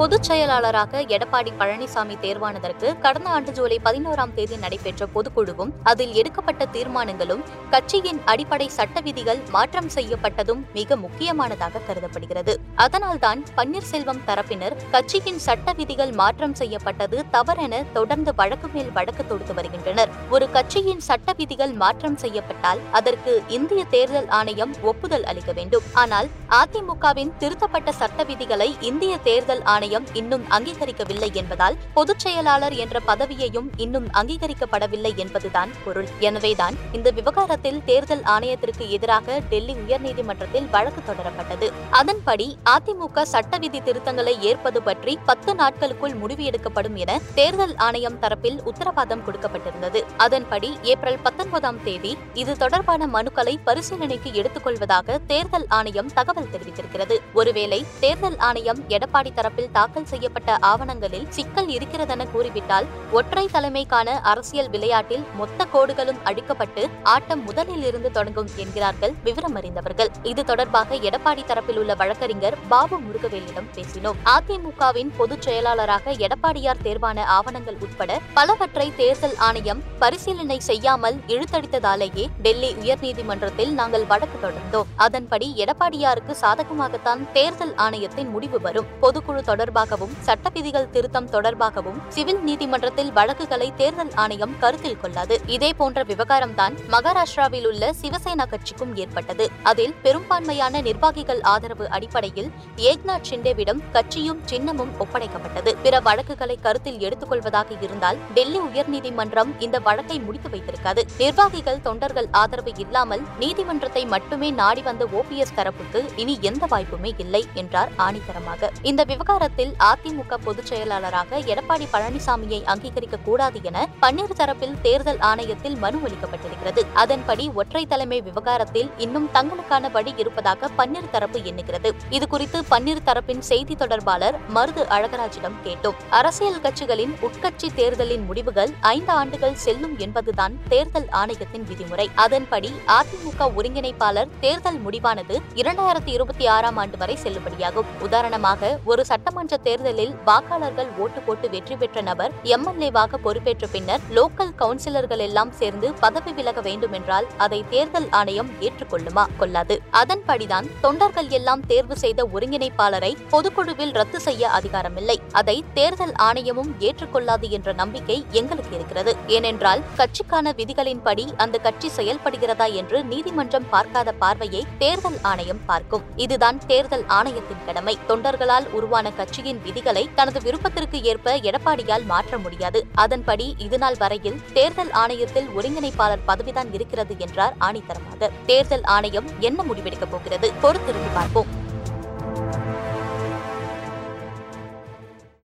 பொதுச் செயலாளராக எடப்பாடி பழனிசாமி தேர்வானதற்கு கடந்த ஆண்டு ஜூலை பதினோராம் தேதி நடைபெற்ற பொதுக்குழுவும் அதில் எடுக்கப்பட்ட தீர்மானங்களும் கட்சியின் அடிப்படை சட்ட விதிகள் மாற்றம் செய்யப்பட்டதும் மிக முக்கியமானதாக கருதப்படுகிறது. அதனால்தான் பன்னீர்செல்வம் தரப்பினர் கட்சியின் சட்ட விதிகள் மாற்றம் செய்யப்பட்டது தவறென தொடர்ந்து வழக்கு மேல் வழக்கு தொடுத்து வருகின்றனர். ஒரு கட்சியின் சட்ட விதிகள் மாற்றம் செய்யப்பட்டால் அதற்கு இந்திய தேர்தல் ஆணையம் ஒப்புதல் அளிக்க வேண்டும். ஆனால் அதிமுகவின் திருத்தப்பட்ட சட்ட விதிகளை இந்திய தேர்தல் ஆணையம் இன்னும் அங்கீகரிக்கவில்லை என்பதால் பொதுச் செயலாளர் என்ற பதவியையும் இன்னும் அங்கீகரிக்கப்படவில்லை என்பதுதான் பொருள். எனவேதான் இந்த விவகாரத்தில் தேர்தல் ஆணையத்திற்கு எதிராக டெல்லி உயர்நீதிமன்றத்தில் வழக்கு தொடரப்பட்டது. அதன்படி அதிமுக சட்ட விதி திருத்தங்களை ஏற்பது பற்றி பத்து நாட்களுக்குள் முடிவு எடுக்கப்படும் என தேர்தல் ஆணையம் தரப்பில் உத்தரவாதம் கொடுக்கப்பட்டிருந்தது. அதன்படி ஏப்ரல் பத்தொன்பதாம் தேதி இது தொடர்பான மனுக்களை பரிசீலனைக்கு எடுத்துக்கொள்வதாக தேர்தல் ஆணையம் தகவல் தெரிவித்திருக்கிறது. ஒருவேளை தேர்தல் ஆணையம் எடப்பாடி தரப்பில் தாக்கல் செய்யப்பட்ட ஆவணங்களில் சிக்கல் இருக்கிறதென கூறிவிட்டால் ஒற்றை தலைமைக்கான அரசியல் விளையாட்டில் மொத்த கோடுகளும் அடிக்கப்பட்டு ஆட்டம் முதலில் இருந்து தொடங்கும் என்கிறார்கள் விவரம் அறிந்தவர்கள் இது தொடர்பாக எடப்பாடி தரப்பில் உள்ள வழக்கறிஞர் பாபு முருகவேலிடம் பேசினோம். அதிமுகவின் பொதுச் செயலாளராக எடப்பாடியார் தேர்வான ஆவணங்கள் உட்பட பலவற்றை தேர்தல் ஆணையம் பரிசீலனை செய்யாமல் இழுத்தடித்ததாலேயே டெல்லி உயர்நீதிமன்றத்தில் நாங்கள் வழக்கு தொடர்ந்தோம். அதன்படி எடப்பாடியாருக்கு சாதகமாகத்தான் தேர்தல் ஆணையத்தின் முடிவு வரும். பொதுக்குழு தொடர்பாகவும் சட்ட விதிகள் திருத்தம் தொடர்பாகவும் சிவில் நீதிமன்றத்தில் வழக்குகளை தேர்தல் ஆணையம் கருத்தில் கொள்ளாது. இதே போன்ற விவகாரம்தான் மகாராஷ்டிராவில் உள்ள சிவசேனா கட்சிக்கும் ஏற்பட்டது. அதில் பெரும்பான்மையான நிர்வாகிகள் ஆதரவு அடிப்படையில் ஏக்நாத் ஷிண்டேவிடம் கட்சியும் சின்னமும் ஒப்படைக்கப்பட்டது. பிற வழக்குகளை கருத்தில் எடுத்துக்கொள்வதாக இருந்தால் டெல்லி உயர்நீதிமன்றம் இந்த வழக்கை முடித்து வைத்திருக்காது. நிர்வாகிகள் தொண்டர்கள் ஆதரவு இல்லாமல் நீதிமன்றத்தை மட்டுமே நாடி வந்த ஓபிஎஸ் தரப்புக்கு இனி எந்த வாய்ப்புமே இல்லை என்றார் ஆணித்தரமாக. இந்த விவகாரத்தில் அதிமுக பொதுச் செயலாளராக எடப்பாடி பழனிசாமியை அங்கீகரிக்க கூடாது என பன்னீர் தரப்பில் தேர்தல் ஆணையத்தில் மனு அளிக்கப்பட்டிருக்கிறது. அதன்படி ஒற்றை தலைமை விவகாரத்தில் இன்னும் தங்களுக்கான வழி இருப்பதாக பன்னீர் தரப்பு எண்ணுகிறது. இதுகுறித்து பன்னீர் தரப்பின் செய்தி தொடர்பாளர் மருது அழகராஜிடம் கேட்டோம். அரசியல் கட்சிகளின் உட்கட்சி தேர்தலின் முடிவுகள் ஐந்து ஆண்டுகள் செல்லும் என்பதுதான் தேர்தல் ஆணையத்தின் விதிமுறை. அதன்படி அதிமுக ஒருங்கிணைப்பாளர் தேர்தல் முடிவானது இரண்டாயிரத்தி இருபத்தி ஆறாம் ஆண்டு வரை செல்லுபடியாகும். உதாரணமாக ஒரு சட்டமன்ற தேர்தலில் வாக்காளர்கள் ஓட்டு போட்டு வெற்றி பெற்ற நபர் எம்எல்ஏவாக பொறுப்பேற்ற பின்னர் லோக்கல் கவுன்சிலர்கள் எல்லாம் சேர்ந்து பதவி விலக வேண்டுமென்றால் அதை தேர்தல் ஆணையம் ஏற்றுக்கொள்ளுமா? கொள்ளாது. அதன்படிதான் தொண்டர்கள் எல்லாம் தேர்வு செய்த ஒருங்கிணைப்பாளரை பொதுக்குழுவில் ரத்து செய்ய அதிகாரமில்லை. அதை தேர்தல் ஆணையமும் ஏற்றுக்கொள்ளாது என்ற நம்பிக்கை எங்களுக்கு இருக்கிறது. ஏனென்றால் கட்சிக்கான விதிகளின்படி அந்த கட்சி செயல்படுகிறதா என்று நீதிமன்றம் பார்க்காத பார்வையை தேர்தல் ஆணையம் பார்க்கும். இதுதான் தேர்தல் ஆணையத்தின் கடமை. தொண்டர்களால் உருவான கட்சியின் விதிகளை தனது விருப்பத்திற்கு ஏற்ப எடப்பாடியால் மாற்ற முடியாது. அதன்படி இதுநாள் வரையில் தேர்தல் ஆணையத்தில் ஒருங்கிணைப்பாளர் பதவிதான் இருக்கிறது என்றார் ஆணித்தரமாக. தேர்தல் ஆணையம் என்ன முடிவெடுக்கப் போகிறது? பொறுத்திருந்து பார்ப்போம்.